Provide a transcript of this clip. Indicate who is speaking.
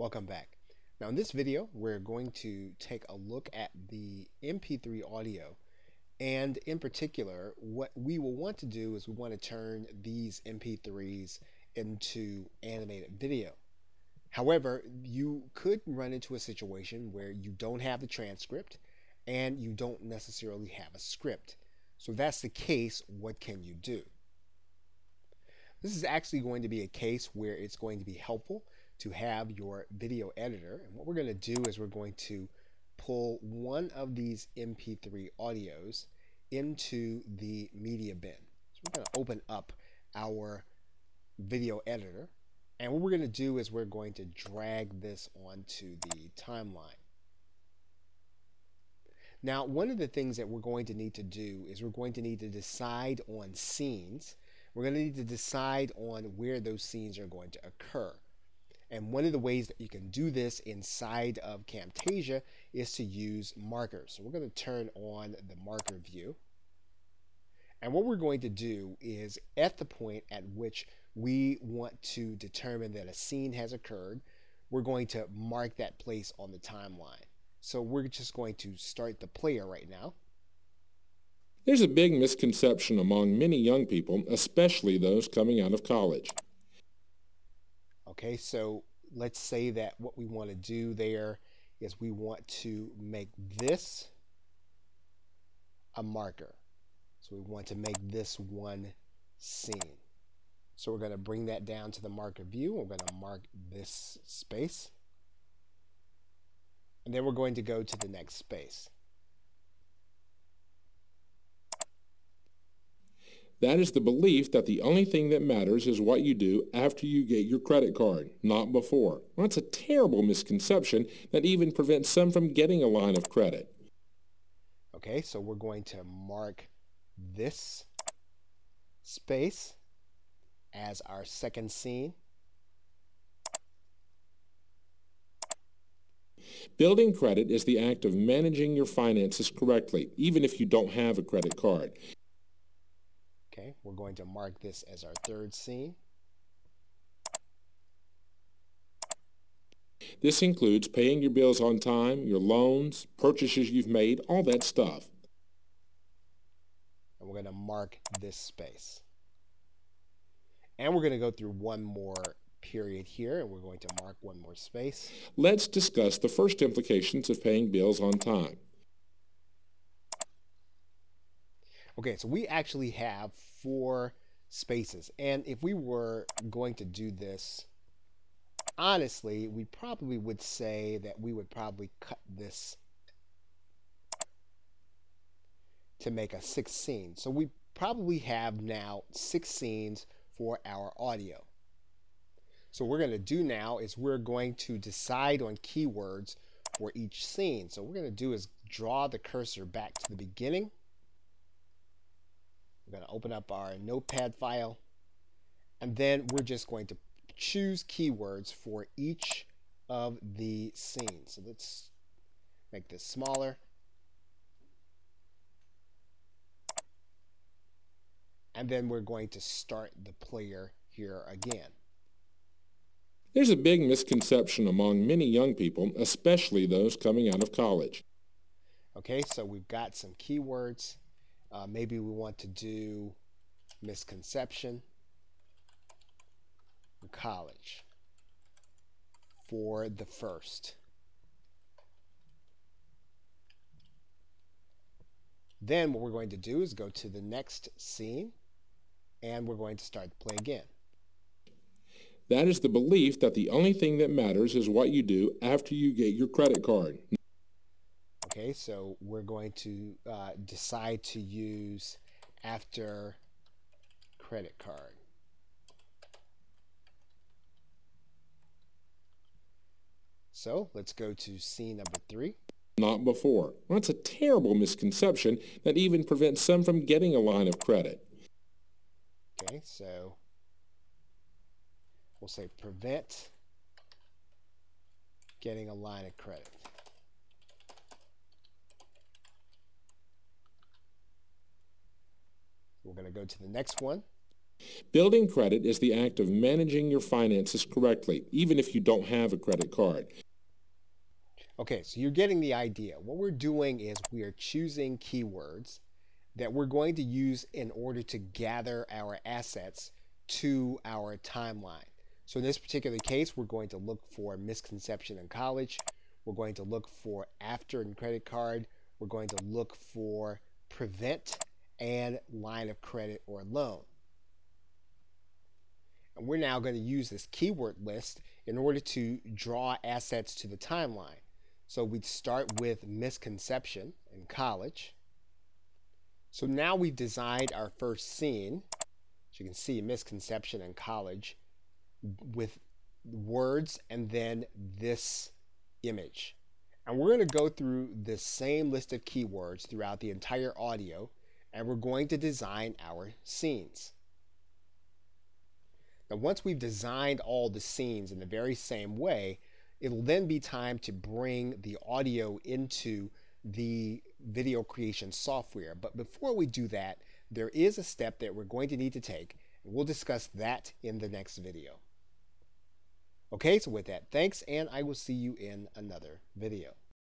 Speaker 1: Welcome back. Now in this video, we're going to take a look at the MP3 audio and in particular, what we will want to do is we want to turn these MP3s into animated video. However, you could run into a situation where you don't have the transcript and you don't necessarily have a script. So if that's the case, what can you do? This is actually going to be a case where it's going to be helpful to have your video editor. And what we're going to do is we're going to pull one of these MP3 audios into the media bin. So we're going to open up our video editor. And what we're going to do is we're going to drag this onto the timeline. Now, one of the things that we're going to need to do is we're going to need to decide on scenes. We're going to need to decide on where those scenes are going to occur. And one of the ways that you can do this inside of Camtasia is to use markers. So we're going to turn on the marker view. And what we're going to do is at the point at which we want to determine that a scene has occurred, we're going to mark that place on the timeline. So we're just going to start the player right now.
Speaker 2: There's a big misconception among many young people, especially those coming out of college.
Speaker 1: Okay, so let's say that what we want to do there is we want to make this a marker. So we want to make this one scene. So we're going to bring that down to the marker view. We're going to mark this space. And then we're going to go to the next space.
Speaker 2: That is the belief that the only thing that matters is what you do after you get your credit card, not before. Well, that's a terrible misconception that even prevents some from getting a line of credit.
Speaker 1: Okay, so we're going to mark this space as our second scene.
Speaker 2: Building credit is the act of managing your finances correctly, even if you don't have a credit card.
Speaker 1: Okay, we're going to mark this as our third scene.
Speaker 2: This includes paying your bills on time, your loans, purchases you've made, all that stuff.
Speaker 1: And we're going to mark this space. And we're going to go through one more period here, and we're going to mark one more space.
Speaker 2: Let's discuss the first implications of paying bills on time.
Speaker 1: Okay, so we actually have four spaces. And if we were going to do this, honestly, we probably would say that we would probably cut this to make a six scene. So we probably have now six scenes for our audio. So what we're going to do now is we're going to decide on keywords for each scene. So what we're going to do is draw the cursor back to the beginning we're going to open up our notepad file and then we're just going to choose keywords for each of the scenes. So let's make this smaller. And then we're going to start the player here again.
Speaker 2: There's a big misconception among many young people, especially those coming out of college.
Speaker 1: Okay, so we've got some keywords. Uh, maybe we want to do misconception college for the first. Then what we're going to do is go to the next scene and we're going to start the play again.
Speaker 2: That is the belief that the only thing that matters is what you do after you get your credit card.
Speaker 1: Okay, so we're going to uh, decide to use after credit card. So let's go to scene number three.
Speaker 2: Not before. Well, that's a terrible misconception that even prevents some from getting a line of credit.
Speaker 1: Okay, so we'll say prevent getting a line of credit. We're going to go to the next one.
Speaker 2: Building credit is the act of managing your finances correctly, even if you don't have a credit card.
Speaker 1: Okay, so you're getting the idea. What we're doing is we are choosing keywords that we're going to use in order to gather our assets to our timeline. So in this particular case, we're going to look for misconception in college. We're going to look for after and credit card. We're going to look for prevent and line of credit or loan. And we're now going to use this keyword list in order to draw assets to the timeline. So we'd start with misconception in college. So now we've designed our first scene. As you can see, misconception in college with words and then this image. And we're going to go through the same list of keywords throughout the entire audio and we're going to design our scenes. Now, once we've designed all the scenes in the very same way, it'll then be time to bring the audio into the video creation software. But before we do that, there is a step that we're going to need to take, and we'll discuss that in the next video. Okay, so with that, thanks, and I will see you in another video.